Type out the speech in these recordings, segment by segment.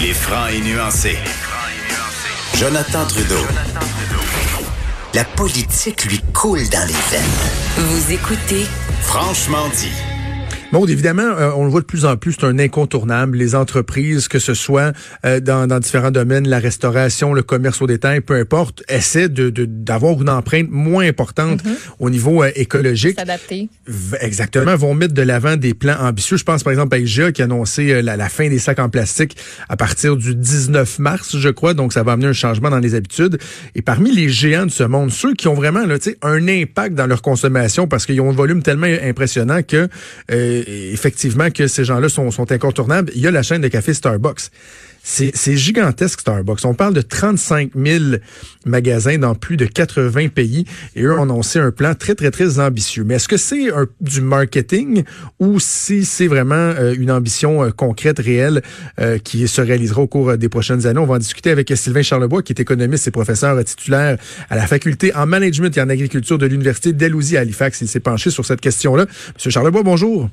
Il est franc et nuancé. Jonathan Trudeau. La politique lui coule dans les veines. Vous écoutez Franchement dit. Bon, évidemment, euh, on le voit de plus en plus, c'est un incontournable. Les entreprises, que ce soit euh, dans, dans, différents domaines, la restauration, le commerce au détail, peu importe, essaient de, d'avoir une empreinte moins importante Mhm. au niveau euh, écologique. S'adapter. Exactement, vont mettre de l'avant des plans ambitieux. Je pense par exemple à IGA qui a annoncé euh, la, la fin des sacs en plastique à partir du 19 mars, je crois. Donc ça va amener un changement dans les habitudes. Et parmi les géants de ce monde, ceux qui ont vraiment là, tu sais, un impact dans leur consommation parce qu'ils ont un volume tellement impressionnant que euh, effectivement que ces gens-là sont, incontournables. Il y a la chaîne de café Starbucks. C'est gigantesque, Starbucks. On parle de 35 000 magasins dans plus de 80 pays et eux ont annoncé un plan très, très, très ambitieux. Mais est-ce que c'est du marketing ou si c'est vraiment euh, une ambition euh, concrète, réelle, euh, qui se réalisera au cours des prochaines années? On va en discuter avec Sylvain Charlebois, qui est économiste et professeur titulaire à la faculté en management et en agriculture de l'Université d'Alousie à Halifax. Il s'est penché sur cette question-là. Monsieur Charlebois, bonjour.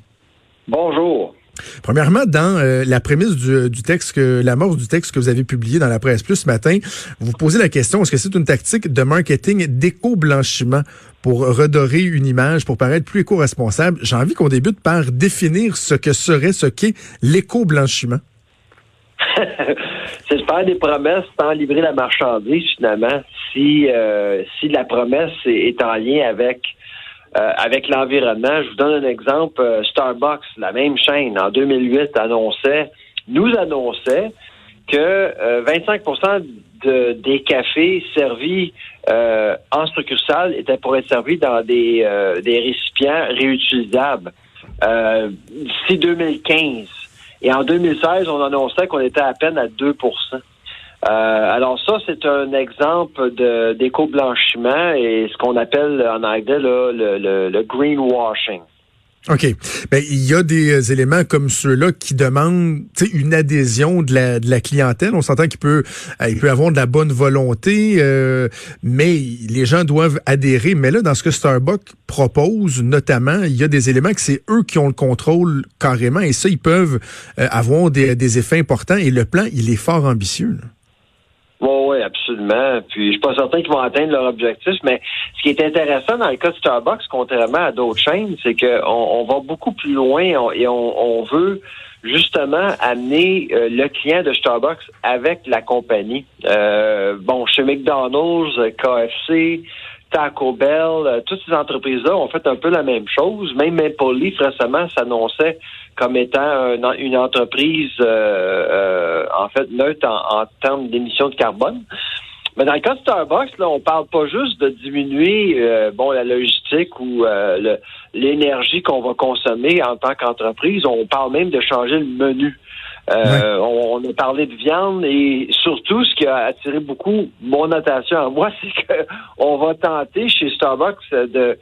Bonjour. Premièrement, dans euh, la prémisse du, du texte, que l'amorce du texte que vous avez publié dans la presse plus ce matin, vous posez la question est-ce que c'est une tactique de marketing d'éco-blanchiment pour redorer une image, pour paraître plus éco-responsable? J'ai envie qu'on débute par définir ce que serait, ce qu'est l'éco-blanchiment. c'est de faire des promesses sans livrer la marchandise, finalement, si, euh, si la promesse est, est en lien avec, euh, avec l'environnement. Je vous donne un exemple. Euh, Starbucks, la même chaîne, en 2008, annonçait, nous annonçait que euh, 25 de, des cafés servis euh, en succursale étaient pour être servis dans des, euh, des récipients réutilisables euh, d'ici 2015. Et en 2016, on annonçait qu'on était à peine à 2 euh, Alors ça, c'est un exemple d'éco-blanchiment et ce qu'on appelle en anglais là, le, le, le greenwashing. OK. Ben, il y a des euh, éléments comme ceux-là qui demandent une adhésion de la, de la clientèle. On s'entend qu'il peut, euh, il peut avoir de la bonne volonté, euh, mais les gens doivent adhérer. Mais là, dans ce que Starbucks propose, notamment, il y a des éléments que c'est eux qui ont le contrôle carrément. Et ça, ils peuvent euh, avoir des, des effets importants. Et le plan, il est fort ambitieux. là. Oui, oui, absolument. Puis je suis pas certain qu'ils vont atteindre leur objectif, mais ce qui est intéressant dans le cas de Starbucks, contrairement à d'autres chaînes, c'est qu'on on va beaucoup plus loin et on, on veut justement amener euh, le client de Starbucks avec la compagnie. Euh, bon, chez McDonald's, KFC, Taco Bell, euh, toutes ces entreprises-là ont fait un peu la même chose. Même Maple récemment s'annonçait comme étant un- une entreprise euh, euh, en fait neutre en, termes d'émissions de carbone. Mais dans le cas de Starbucks, là, on parle pas juste de diminuer bon la logistique ou l'énergie qu'on va consommer en tant qu'entreprise. On parle même de changer le menu. Euh, on, on a parlé de viande et surtout ce qui a attiré beaucoup mon attention à moi, c'est que on va tenter chez Starbucks de,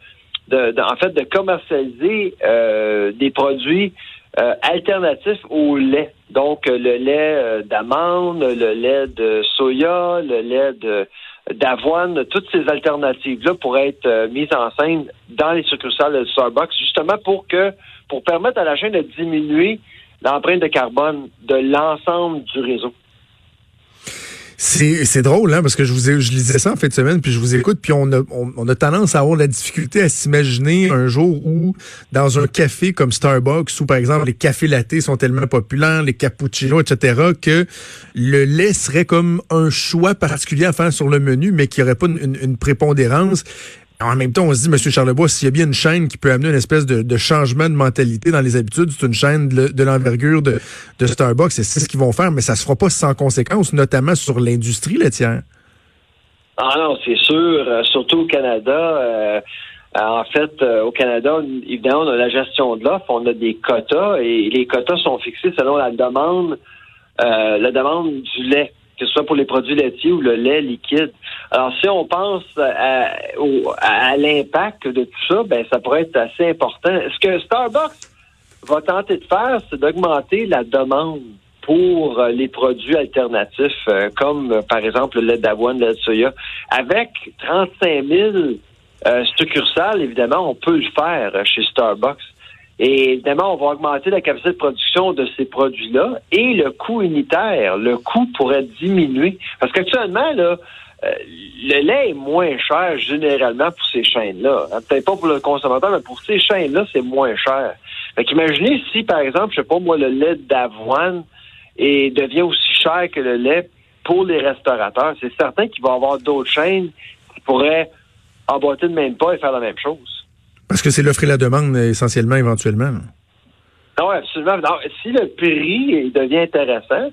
de, de- en fait de commercialiser euh, des produits euh, alternatifs au lait. Donc le lait euh, d'amande, le lait de soya, le lait de d'avoine, toutes ces alternatives-là pourraient être euh, mises en scène dans les succursales de Starbucks, justement pour que pour permettre à la chaîne de diminuer l'empreinte de carbone de l'ensemble du réseau. C'est, drôle, hein, parce que je vous ai, je lisais ça en fin de semaine, puis je vous écoute, puis on a, on, a tendance à avoir la difficulté à s'imaginer un jour où, dans un café comme Starbucks, où par exemple les cafés lattés sont tellement populaires, les cappuccinos, etc., que le lait serait comme un choix particulier à faire sur le menu, mais qui aurait pas une prépondérance. En même temps, on se dit, M. Charlebois, s'il y a bien une chaîne qui peut amener une espèce de, changement de mentalité dans les habitudes, c'est une chaîne de, l'envergure de, Starbucks, et c'est ce qu'ils vont faire, mais ça se fera pas sans conséquence, notamment sur l'industrie laitière. Ah non, c'est sûr, euh, surtout au Canada. euh, en fait, au Canada, évidemment, on a la gestion de l'offre, on a des quotas et les quotas sont fixés selon la demande, la demande du lait que ce soit pour les produits laitiers ou le lait liquide. Alors, si on pense à, à l'impact de tout ça, ben ça pourrait être assez important. Ce que Starbucks va tenter de faire, c'est d'augmenter la demande pour euh, les produits alternatifs, euh, comme euh, par exemple le lait d'avoine, le lait de soya. Avec 35 000 succursales, évidemment, on peut le faire chez Starbucks. Et évidemment, on va augmenter la capacité de production de ces produits-là et le coût unitaire. Le coût pourrait diminuer. Parce qu'actuellement, là, le lait est moins cher généralement pour ces chaînes-là. Hein, peut-être pas pour le consommateur, mais pour ces chaînes-là, c'est moins cher. Fait qu'imaginez si, par exemple, je sais pas moi, le lait d'avoine devient aussi cher que le lait pour les restaurateurs. C'est certain qu'il va y avoir d'autres chaînes qui pourraient emboîter de même pas et faire la même chose. Parce que c'est l'offre et la demande essentiellement, éventuellement. Non, absolument. si le prix devient intéressant,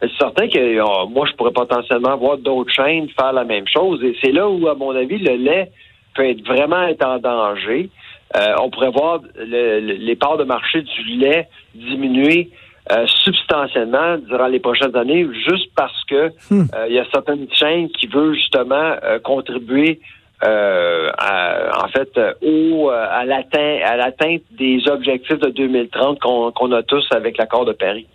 c'est certain que oh, moi, je pourrais potentiellement voir d'autres chaînes faire la même chose. Et c'est là où, à mon avis, le lait peut être vraiment être en danger. Euh, on pourrait voir les parts de marché du lait diminuer euh, substantiellement durant les prochaines années, juste parce que hmm. euh, il y a certaines chaînes qui veulent justement contribuer en fait au à l'atteinte des objectifs de 2030 qu'on a tous avec l'accord de Paris.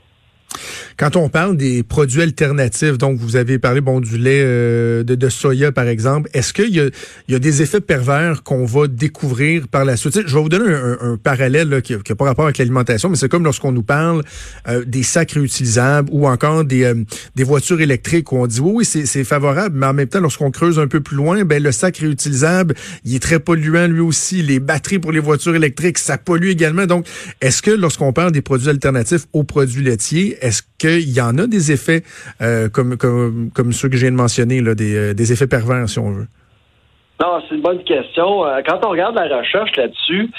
Quand on parle des produits alternatifs, donc vous avez parlé bon du lait euh, de, soya par exemple, est-ce qu'il y a, y a des effets pervers qu'on va découvrir par la suite? Je vais vous donner un, parallèle qui n'a pas rapport avec l'alimentation, mais c'est comme lorsqu'on nous parle euh, des sacs réutilisables ou encore des, euh, des voitures électriques où on dit oui, oui c'est favorable, mais en même temps lorsqu'on creuse un peu plus loin, ben le sac réutilisable, il est très polluant lui aussi. Les batteries pour les voitures électriques, ça pollue également. Donc, est-ce que lorsqu'on parle des produits alternatifs aux produits laitiers, est-ce qu'il y en a des effets euh, comme, ceux que je viens de mentionner, euh, des effets pervers, si on veut? Non, c'est une bonne question. Euh, quand on regarde la recherche là-dessus,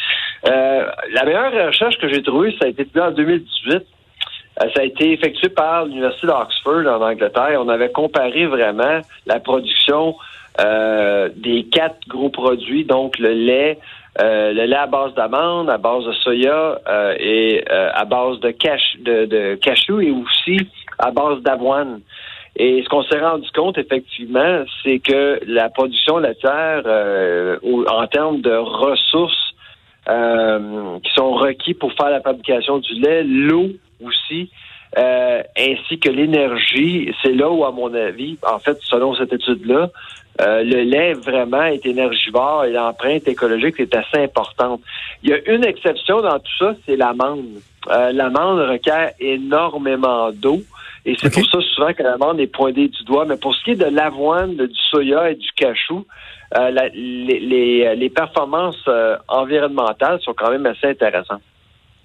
la meilleure recherche que j'ai trouvée, ça a été en 2018. ça a été effectué par l'Université d'Oxford en Angleterre. On avait comparé vraiment la production des quatre gros produits, donc le lait, euh, le lait à base d'amande, à base de soya euh, et euh, à base de, cache, de, de cachou et aussi à base d'avoine. Et ce qu'on s'est rendu compte, effectivement, c'est que la production laitière, en termes de ressources qui sont requis pour faire la fabrication du lait, l'eau aussi, ainsi que l'énergie, c'est là où, à mon avis, en fait, selon cette étude-là, euh, le lait vraiment est énergivore et l'empreinte écologique est assez importante. Il y a une exception dans tout ça, c'est l'amande. Euh, l'amande requiert énormément d'eau. Et c'est pour ça souvent que l'amande est pointée du doigt. Mais pour ce qui est de l'avoine, du soya et du cachou, euh, les, les, performances environnementales sont quand même assez intéressantes.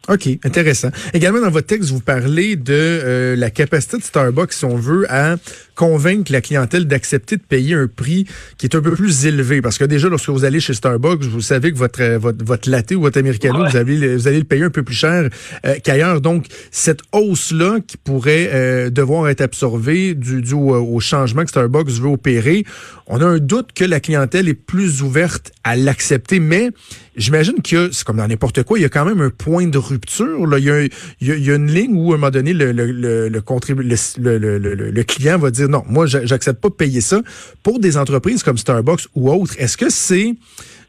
OK, intéressant. Également, dans votre texte, vous parlez de euh, la capacité de Starbucks, si on veut, à convaincre la clientèle d'accepter de payer un prix qui est un peu plus élevé. Parce que déjà, lorsque vous allez chez Starbucks, vous savez que votre euh, votre, votre latte ou votre americano, vous, allez, vous allez le payer un peu plus cher euh, qu'ailleurs. Donc, cette hausse-là qui pourrait devoir être absorbée du, du au, changement que Starbucks veut opérer, on a un doute que la clientèle est plus ouverte à l'accepter. Mais j'imagine que, c'est comme dans n'importe quoi, il y a quand même un point de rupture. Là. Il, y a, il, y a, une ligne où, à un moment donné, le, le, le, le, le client va dire non, moi, j'accepte pas de payer ça. Pour des entreprises comme Starbucks ou autres, est-ce que c'est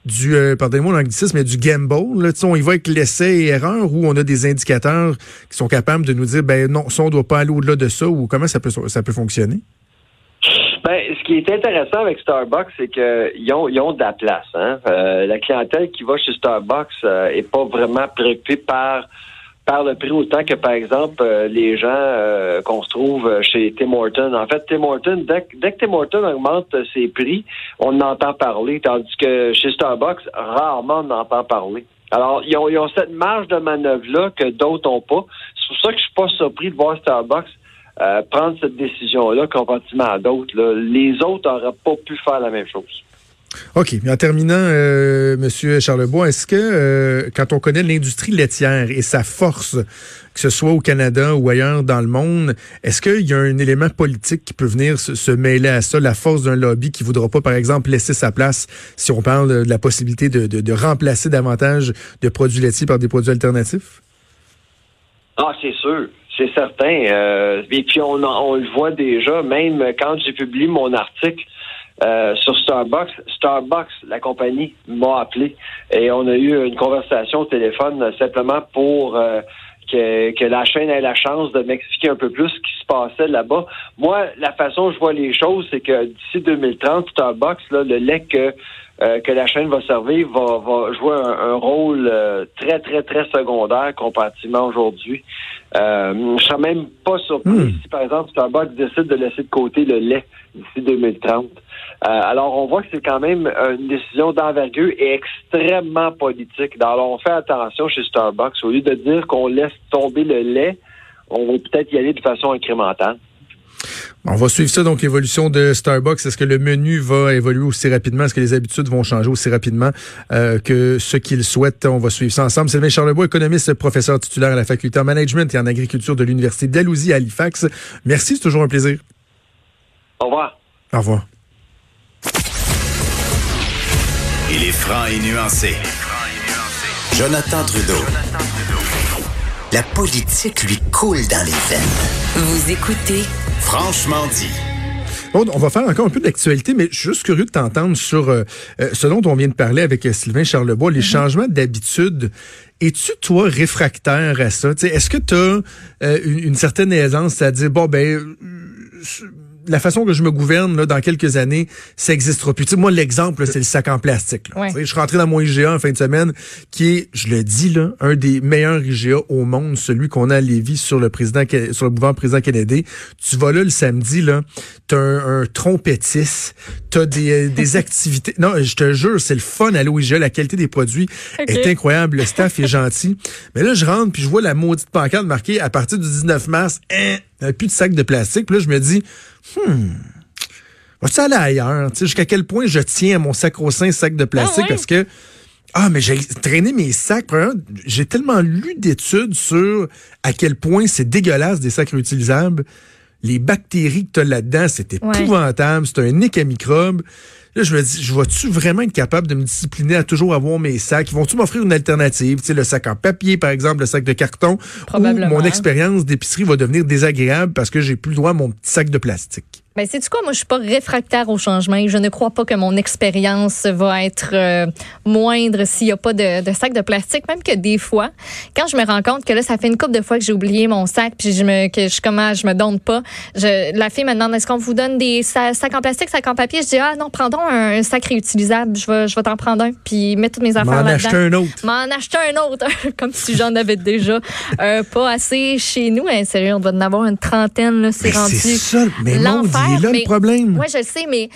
du, euh, pardonnez-moi l'anglicisme, mais du gamble. Là, on y va avec l'essai et erreur où on a des indicateurs qui sont capables de nous dire, ben non, ça, on doit pas aller au-delà de ça ou comment ça peut, ça peut fonctionner? Ben, ce qui est intéressant avec Starbucks, c'est qu'ils ont, ils ont de la place. Hein? Euh, la clientèle qui va chez Starbucks euh, est pas vraiment préoccupée par par le prix autant que, par exemple, euh, les gens euh, qu'on se trouve chez Tim Horton. En fait, Tim Horton, dès, dès, que Tim Horton augmente ses prix, on entend parler, tandis que chez Starbucks, rarement on entend parler. Alors, ils ont, ils ont cette marge de manœuvre-là que d'autres n'ont pas. C'est pour ça que je suis pas surpris de voir Starbucks euh, prendre cette décision-là comparativement à d'autres. Les autres n'auraient pas pu faire la même chose. OK. En terminant, euh, Monsieur Charlebois, est-ce que euh, quand on connaît l'industrie laitière et sa force, que ce soit au Canada ou ailleurs dans le monde, est-ce qu'il y a un élément politique qui peut venir se, mêler à ça, la force d'un lobby qui voudra pas, par exemple, laisser sa place si on parle de, la possibilité de, de, remplacer davantage de produits laitiers par des produits alternatifs? Ah, c'est sûr. C'est certain. Euh, et puis on, le voit déjà, même quand j'ai publié mon article euh, sur Starbucks. Starbucks, la compagnie, m'a appelé et on a eu une conversation au téléphone simplement pour euh, que, que, la chaîne ait la chance de m'expliquer un peu plus ce qui se passait là-bas. Moi, la façon dont je vois les choses, c'est que d'ici 2030, Starbucks, là, le lait que euh, que la chaîne va servir va, va jouer un, rôle très, très, très secondaire comparativement aujourd'hui. Euh, je serais même pas surpris hmm. si, par exemple, Starbucks décide de laisser de côté le lait d'ici 2030. Euh, alors, on voit que c'est quand même une décision d'envergure et extrêmement politique. Alors, on fait attention chez Starbucks. Au lieu de dire qu'on laisse tomber le lait, on va peut-être y aller de façon incrémentale. On va suivre ça, donc l'évolution de Starbucks. Est-ce que le menu va évoluer aussi rapidement? Est-ce que les habitudes vont changer aussi rapidement euh, que ce qu'ils souhaitent? On va suivre ça ensemble. Sylvain Charlebois, économiste, professeur titulaire à la faculté en management et en agriculture de l'Université d'Alousie à Halifax. Merci, c'est toujours un plaisir. Au revoir. Au revoir. Il est franc et nuancé. Jonathan Trudeau. La politique lui coule dans les veines. Vous écoutez Franchement dit. Bon, on va faire encore un peu d'actualité, mais je suis juste curieux de t'entendre sur euh, euh, ce dont on vient de parler avec euh, Sylvain Charlebois, les mhm. changements d'habitude. Es-tu, toi, réfractaire à ça? Est-ce que tu as une, une, certaine aisance à dire, bon, ben la façon que je me gouverne là, dans quelques années, ça existera plus. moi, l'exemple, c'est le sac en plastique. Je suis rentré dans mon IGA en fin de semaine, qui est, je le dis là, un des meilleurs IGA au monde, celui qu'on a à Lévis sur le président, sur le mouvement président Kennedy. Tu vas là le samedi, là, t'as un, un trompettiste, t'as des, euh, des activités. Non, je te jure, c'est le fun à l'IGA. La qualité des produits est incroyable. Le staff est gentil. Mais là, je rentre puis je vois la maudite pancarte marquée à partir du 19 mars. Hein, plus de sac de plastique. Puis là, je me dis, hmm, va-tu aller ailleurs? Jusqu'à quel point je tiens à mon sacro-saint sac de plastique? Ah parce que ah, mais j'ai traîné mes sacs. J'ai tellement lu d'études sur à quel point c'est dégueulasse des sacs réutilisables. Les bactéries que tu as là-dedans, c'est épouvantable. C'est un nick à microbes. Là, je me dis, je vais-tu vraiment être capable de me discipliner à toujours avoir mes sacs? Ils vont-tu m'offrir une alternative? Tu sais, le sac en papier, par exemple, le sac de carton. Probablement. mon expérience d'épicerie va devenir désagréable parce que j'ai plus le droit à mon petit sac de plastique. Ben, c'est du quoi? Moi, je suis pas réfractaire au changement. Je ne crois pas que mon expérience va être euh, moindre s'il y a pas de, de, sac de plastique. Même que des fois, quand je me rends compte que là, ça fait une couple de fois que j'ai oublié mon sac, puis je me, que je, comment, je me donne pas. Je, la fille me demande, est-ce qu'on vous donne des sacs en plastique, sacs en papier? Je dis, ah non, prends donc un, sac réutilisable. Je vais, je vais t'en prendre un, puis mettre toutes mes affaires là-dedans. M'en acheter un autre. M'en acheter un autre. Comme si j'en avais déjà euh, pas assez chez nous. Hein, sérieux, on va en avoir une trentaine, là. C'est rendu. C'est ça. Mais il est là le problème. Moi, je le sais, mais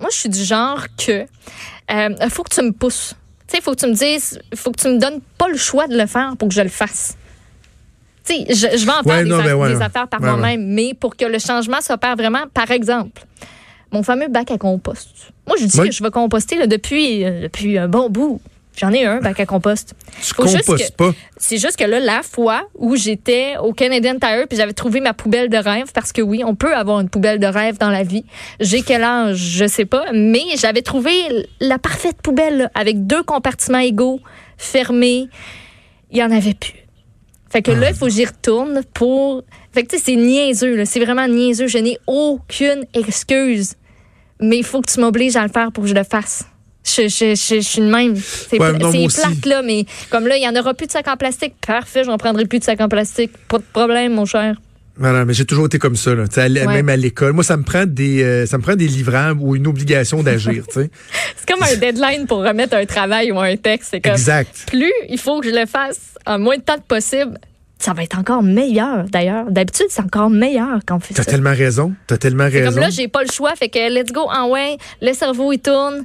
moi, je suis du genre que euh, faut que tu me pousses. Tu sais, faut que tu me dises, faut que tu me donnes pas le choix de le faire pour que je le fasse. Tu sais, je, je, vais en faire des, affaires par moi-même, mais pour que le changement s'opère vraiment, par exemple, mon fameux bac à compost. Moi, je dis que je vais composter depuis, euh, depuis un bon bout. J'en ai un, bac à compost. Tu compostes pas. C'est juste que là, la fois où j'étais au Canadian Tire puis j'avais trouvé ma poubelle de rêve, parce que oui, on peut avoir une poubelle de rêve dans la vie. J'ai quel âge, je sais pas, mais j'avais trouvé la parfaite poubelle avec deux compartiments égaux, fermés. Il y en avait plus. Fait que là, il faut que j'y retourne pour. Fait que tu sais, c'est niaiseux, C'est vraiment niaiseux. Je n'ai aucune excuse. Mais il faut que tu m'obliges à le faire pour que je le fasse. Je, je, je, suis de même. C'est plate, là, mais comme là, il n'y en aura plus de sacs en plastique. Parfait, je n'en prendrai plus de sacs en plastique. Pas de problème, mon cher. Voilà, mais j'ai toujours été comme ça, là. même à l'école. Moi, ça me prend des, euh, ça me prend des livrables ou une obligation d'agir. c'est comme un deadline pour remettre un travail ou un texte. C'est comme exact. Plus il faut que je le fasse en moins de temps possible. Ça va être encore meilleur, d'ailleurs. D'habitude, c'est encore meilleur quand on fait ça. T'as tellement raison. T'as tellement raison. Comme là, j'ai pas le choix. Fait que let's go en way. Le cerveau, il tourne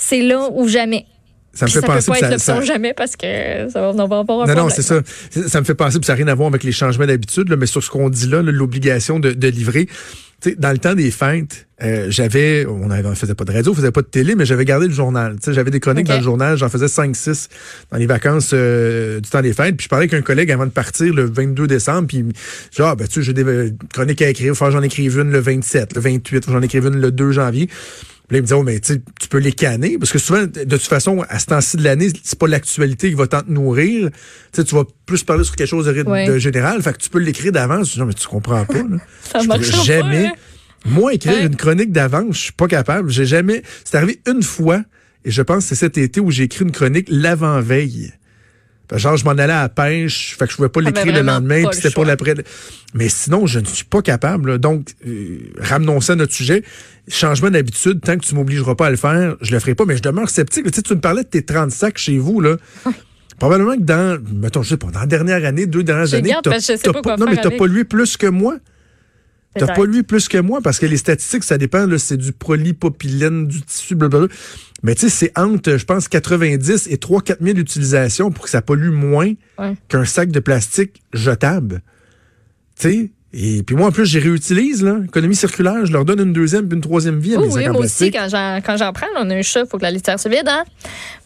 c'est là ou jamais. Ça me fait penser peut pas être ça, jamais parce que ça va, on va avoir un Non, non, c'est ça. Ça me fait penser, que ça n'a rien à voir avec les changements d'habitude, mais sur ce qu'on dit là, l'obligation de, livrer. tu sais, dans le temps des fêtes, euh, j'avais, on, avait, on faisait pas de radio, on faisait pas de télé, mais j'avais gardé le journal. Tu sais, j'avais des chroniques dans le journal, j'en faisais 5-6 dans les vacances euh, du temps des fêtes. Puis je parlais avec un collègue avant de partir le 22 décembre, puis genre, ah, ben tu sais, j'ai des euh, chroniques à écrire, il faut que j'en écrive une le 27, le 28, faut que j'en écrive une le 2 janvier. Puis là, me disait, oh, mais tu peux les canner, parce que souvent, de toute façon, à ce temps-ci de l'année, c'est pas l'actualité qui va tant te nourrir. Tu vas plus parler sur quelque chose de, Ouais. de général, fait que tu peux l'écrire d'avance. Non, mais tu comprends pas, là. Ça Je pas, jamais. hein? Moi, écrire Ouais. une chronique d'avance, je suis pas capable. J'ai jamais. C'est arrivé une fois, et je pense que c'est cet été où j'ai écrit une chronique l'avant-veille. Genre, je m'en allais à la pêche, fait que je pouvais pas T'avais l'écrire le lendemain, puis c'était pour l'après. Mais sinon, je ne suis pas capable. là. Donc, euh, ramenons ça à notre sujet. Changement d'habitude, tant que tu m'obligeras pas à le faire, je le ferai pas, mais je demeure sceptique. Tu sais, tu me parlais de tes 30 sacs chez vous, là. Probablement que dans, mettons, je sais pas, dans la dernière année, deux dernières années, sais t'as pas non, mais pas lui plus que moi. T'as pas lui plus que moi parce que les statistiques, ça dépend, c'est du polypropylène, du tissu, blablabla. Mais tu sais, c'est entre, je pense, 90 et 3-4 000 utilisations pour que ça pollue moins Ouais. qu'un sac de plastique jetable. Tu sais? Et puis moi, en plus, j'y réutilise, là. Économie circulaire, je leur donne une deuxième puis une troisième vie à Oui, mes oui, sacs en moi aussi, plastique. quand j'en, quand j'en prends, on a un chat, il faut que la litière se vide, hein?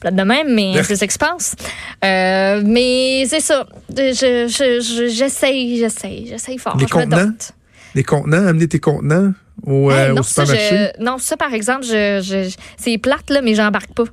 Plate de même, mais c'est ça qui se passe. Euh, mais c'est ça. Je, je, je- j'essaye, j'essaye, j'essaye fort. Les Je contenants? Des contenants, amener tes contenants au, Hey, euh, non, au ça, supermarché? je- non, ça, par exemple, je, je- je- c'est plate, là, mais j'embarque pas.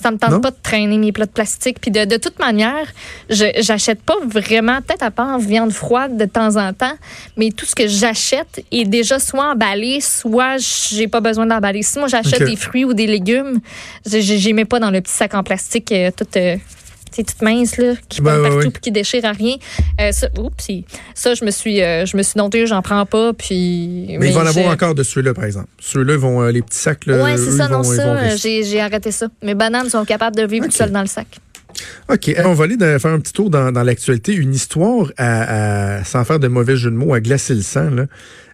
Ça me tente Non? pas de traîner mes plats de plastique. Puis de, de toute manière, je j'achète pas vraiment, peut-être à part viande froide de temps en temps, mais tout ce que j'achète est déjà soit emballé, soit j'ai pas besoin d'emballer. Si moi j'achète des fruits ou des légumes, j'y mets pas dans le petit sac en plastique euh, tout, euh, sais, toute mince là, qui ouais, partout puis qui déchire à rien. Euh, ça, oups, ça je me suis euh, je me suis j'en prends pas puis Mais, il va en avoir encore de ceux-là, par exemple. Ceux-là, vont, euh, les petits sacs, là, oui, c'est ça, non, vont- ça, euh, rester. j'ai arrêté ça. Mes bananes sont capables de vivre Ok. tout seules dans le sac. OK. Eh, On va aller faire un petit tour dans, dans l'actualité. Une histoire, à, à- sans faire de mauvais jeu de mots, à glacer le sang. là.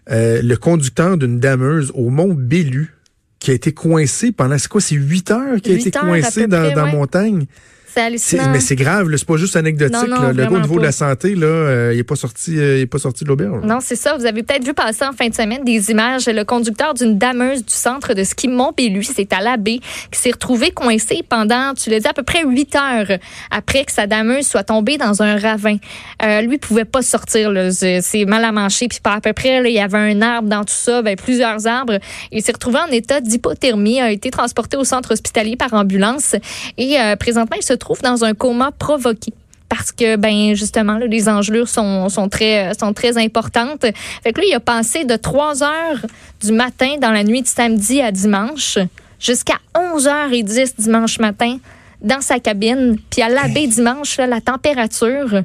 Euh, le conducteur d'une dameuse au Mont Bellu qui a été coincé pendant, c'est quoi, c'est 8 heures qu'il a été coincé dans, près, dans ouais. la montagne? C'est C'est- hallucinant. mais c'est grave, c'est pas juste anecdotique. Non, non, là. Le gars au niveau de la santé, là, euh, il est pas sorti, euh, il est pas sorti de l'auberge. Non, c'est ça. Vous avez peut-être vu passer en fin de semaine des images. Le conducteur d'une dameuse du centre de ski Montbélu, c'est à l'abbé, qui s'est retrouvé coincé pendant, tu l'as dit, à peu près huit heures après que sa dameuse soit tombée dans un ravin. Euh, lui pouvait pas sortir. C'est mal à mancher. Puis à peu près, là, il y avait un arbre dans tout ça, ben, plusieurs arbres. Il s'est retrouvé en état d'hypothermie, a été transporté au centre hospitalier par ambulance et euh, présentement, il se trouve dans un coma provoqué parce que ben justement là, les engelures sont, sont très sont très importantes. Fait que lui, il a passé de 3 heures du matin dans la nuit de samedi à dimanche jusqu'à 11h10 dimanche matin dans sa cabine. Puis à l'abbé dimanche, là, la température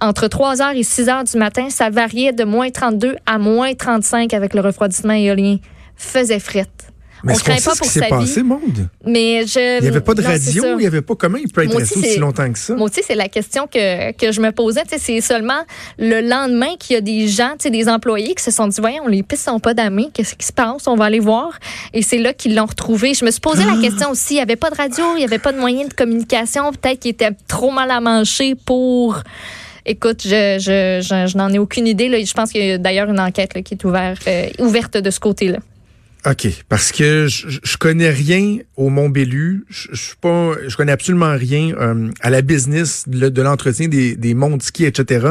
entre 3h et 6h du matin, ça variait de moins 32 à moins 35 avec le refroidissement éolien. Faisait frette. Mais On craint sait pas ce pour qui s'est sa passé, vie. monde? Mais je Il n'y avait pas de non, radio, il n'y avait pas comment il peut être resté aussi longtemps que ça. Moi aussi, c'est la question que, que je me posais. C'est seulement le lendemain qu'il y a des gens, des employés qui se sont dit, voyons, les pistes sont pas damées, qu'est-ce qui se passe? On va aller voir. Et c'est là qu'ils l'ont retrouvé. Je me suis posé Ah! la question aussi. Il n'y avait pas de radio, il n'y avait pas de moyen de communication. Peut-être qu'il était trop mal à manger pour... Écoute, je, je, je, je n'en ai aucune idée. Là. Je pense qu'il y a d'ailleurs une enquête là, qui est ouverte, euh, ouverte de ce côté-là. OK, parce que je, je- connais rien au Mont Bellu, je, je suis pas, je connais absolument rien euh, à la business de, de l'entretien des, des monts de ski, etc.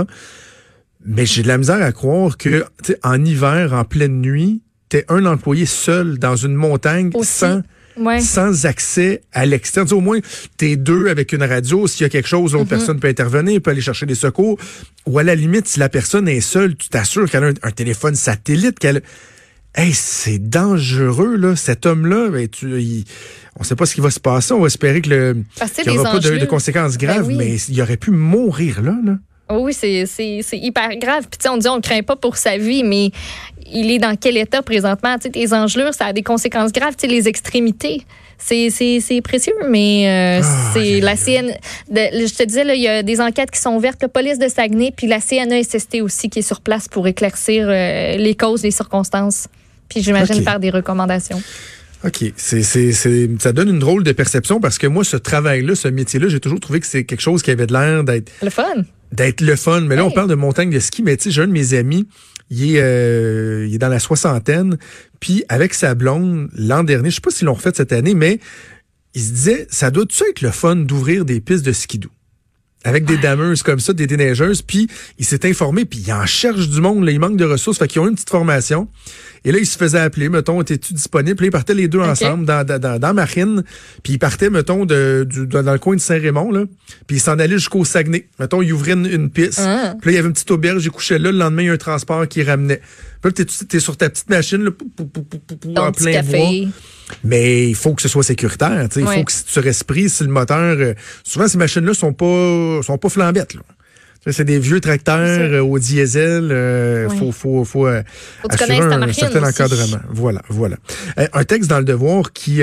Mais j'ai de la misère à croire que, tu sais, en hiver, en pleine nuit, t'es un employé seul dans une montagne Aussi. sans Ouais. sans accès à l'extérieur. Tu Au moins, t'es deux avec une radio. S'il y a quelque chose, Mm-hmm. l'autre personne peut intervenir, peut aller chercher des secours. Ou à la limite, si la personne est seule, tu t'assures qu'elle a un, un téléphone satellite, qu'elle... Hey, c'est dangereux, là. Cet homme-là, ben, tu, il- on sait pas ce qui va se passer. On va espérer que le, qu'il n'y aura pas de, de conséquences Ben graves, oui. mais il aurait pu mourir là, là. Oh oui, c'est, c'est, c'est hyper grave. Puis on dit on ne craint pas pour sa vie, mais il est dans quel état présentement? Tu sais, tes engelures, ça a des conséquences graves. Tu sais, les extrémités, c'est, précieux, mais euh, Ah, c'est la CN... de- je te disais, il y a des enquêtes qui sont ouvertes, la police de Saguenay, puis la CNESST aussi qui est sur place pour éclaircir euh, les causes, les circonstances. Puis j'imagine Ok. faire des recommandations. OK. C'est, c'est, c'est, ça donne une drôle de perception parce que moi, ce travail-là, ce métier-là, j'ai toujours trouvé que c'est quelque chose qui avait de l'air d'être Le fun. d'être le fun. Mais là, on parle de montagne de ski, mais tu sais, j'ai un de mes amis, il est, euh, il est dans la soixantaine, puis avec sa blonde, l'an dernier, je sais pas s'ils l'ont refait cette année, mais il se disait, ça doit-tu être le fun d'ouvrir des pistes de skidoo? Avec des dameuses comme ça, des déneigeuses, puis il s'est informé, puis il en cherche du monde, là, il manque de ressources, fait qu'ils ont une petite formation. Et là, il se faisait appeler, mettons, étais-tu disponible? Puis ils partaient les deux ensemble dans, dans, dans, Marine, puis ils partaient, mettons, de, dans le coin de Saint-Raymond, là, puis ils s'en allaient jusqu'au Saguenay. Mettons, ils ouvraient une, piste, ah. puis là, il y avait une petite auberge, ils couchaient là, le lendemain, il y a un transport qui ramenait. Là, t'es, es sur ta petite machine, là, en plein bois. Mais il faut que ce soit sécuritaire. Il faut que si tu restes pris, si le moteur. Euh, souvent, ces machines-là sont pas sont pas flambettes. Là. C'est des vieux tracteurs euh, au diesel. Euh, faut, faut, faut, euh, assurer un, certain encadrement. Voilà, voilà. un texte dans le devoir qui,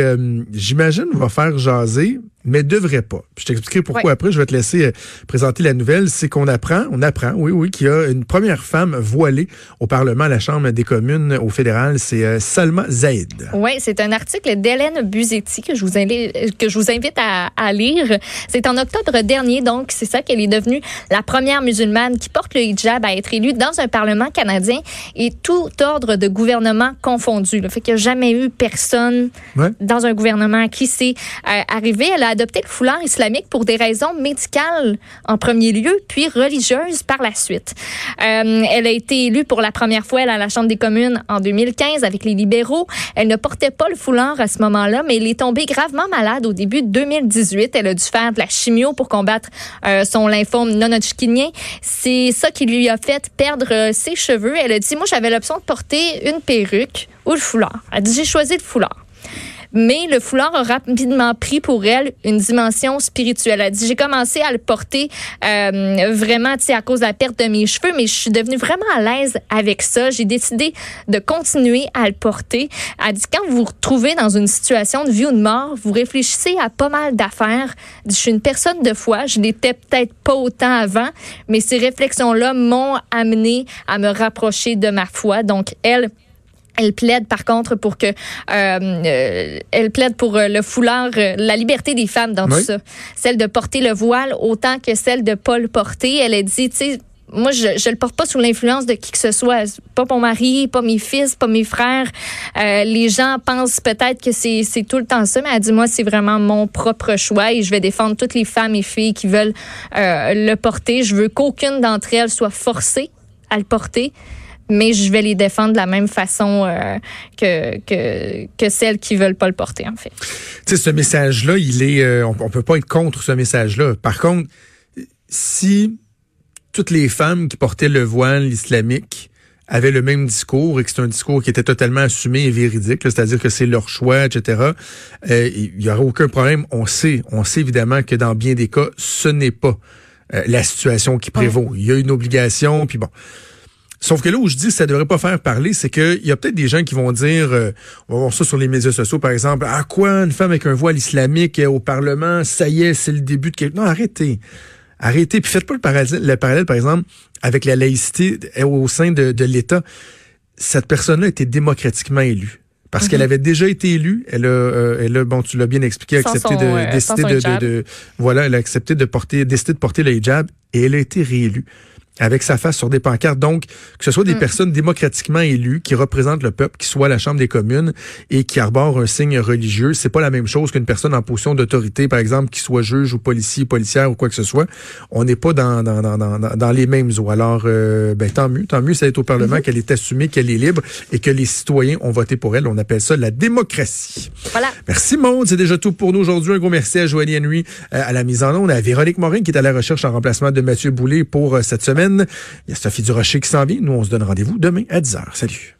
j'imagine, va faire jaser, mais devrait pas. Je t'expliquerai pourquoi après. Je vais te laisser euh, présenter la nouvelle. C'est qu'on apprend, on apprend, oui, oui, qu'il y a une première femme voilée au Parlement, à la Chambre des communes, au fédéral. C'est euh, Salma Zaid. Oui, c'est un article d'Hélène Buzetti que je vous invite, que je vous invite à, à lire. C'est en octobre dernier, donc c'est ça qu'elle est devenue la première musulmane qui porte le hijab à être élue dans un Parlement canadien et tout ordre de gouvernement confondu. Le fait qu'il n'y a jamais eu personne dans un gouvernement qui s'est euh, arrivé. Elle a adopté le foulard islamique pour des raisons médicales en premier lieu, puis religieuses par la suite. Euh, elle a été élue pour la première fois à la Chambre des communes en 2015 avec les libéraux. Elle ne portait pas le foulard à ce moment-là, mais elle est tombée gravement malade au début de 2018. Elle a dû faire de la chimio pour combattre euh, son lymphome non-hodgkinien. C'est ça qui lui a fait perdre euh, ses cheveux. Elle a dit, moi, j'avais l'option de porter une perruque ou le foulard. Elle a dit, j'ai choisi le foulard. Mais le foulard a rapidement pris pour elle une dimension spirituelle. Elle dit, j'ai commencé à le porter euh, vraiment à cause de la perte de mes cheveux, mais je suis devenue vraiment à l'aise avec ça. J'ai décidé de continuer à le porter. Elle dit, quand vous vous retrouvez dans une situation de vie ou de mort, vous réfléchissez à pas mal d'affaires. Je suis une personne de foi. Je l'étais peut-être pas autant avant, mais ces réflexions-là m'ont amené à me rapprocher de ma foi. Donc, elle, elle plaide par contre pour que euh, euh elle plaide pour euh, le foulard, euh, la liberté des femmes dans tout ça, celle de porter le voile autant que celle de pas le porter. Elle a dit, tu sais, moi je je le porte pas sous l'influence de qui que ce soit, pas mon mari, pas mes fils, pas mes frères. Euh, les gens pensent peut-être que c'est c'est tout le temps ça, mais elle dit moi c'est vraiment mon propre choix et je vais défendre toutes les femmes et filles qui veulent le porter. Je veux qu'aucune d'entre elles soit forcée à le porter mais je vais les défendre de la même façon euh, que, que, que celles qui veulent pas le porter, en fait. Tu sais, ce message-là, il est, euh, on, peut pas être contre ce message-là. Par contre, si toutes les femmes qui portaient le voile islamique avaient le même discours et que c'est un discours qui était totalement assumé et véridique, c'est-à-dire que c'est leur choix, etc. Euh, il y aurait aucun problème. On sait, on sait évidemment que dans bien des cas, ce n'est pas la situation qui prévaut. Il y a une obligation, puis bon. Sauf que là où je dis que ça devrait pas faire parler, c'est qu'il y a peut-être des gens qui vont dire, euh, on va voir ça sur les médias sociaux par exemple, ah quoi, une femme avec un voile islamique au Parlement, ça y est, c'est le début de quelque... Non, arrêtez. Arrêtez. Puis faites pas le parallèle, le parallèle par exemple, avec la laïcité au sein de, de l'État. Cette personne-là a été démocratiquement élue parce qu'elle mhm. avait déjà été élue. Elle a, euh, elle a bon, tu l'as bien expliqué, accepté de, euh, décider de, de, de, voilà, elle a accepté de porter, décidé de porter le hijab et elle a été réélue avec sa face sur des pancartes. Donc, que ce soit des mm. personnes démocratiquement élues qui représentent le peuple, qui soit à la Chambre des communes et qui arborent un signe religieux, c'est pas la même chose qu'une personne en position d'autorité, par exemple, qui soit juge ou policier, policière ou quoi que ce soit. On n'est pas dans, dans, dans, dans, dans les mêmes eaux. Alors, euh, ben, tant mieux. Tant mieux, ça est au Parlement mm-hmm. qu'elle est assumée, qu'elle est libre et que les citoyens ont voté pour elle. On appelle ça la démocratie. Voilà. Merci, Monde. C'est déjà tout pour nous aujourd'hui. Un gros merci à Joanie Henry euh, à la mise en onde, à Véronique Morin qui est à la recherche en remplacement de Mathieu Boulay pour euh, cette Il y a Sophie Durocher qui s'en vient. Nous, on se donne rendez-vous demain à 10h. Salut.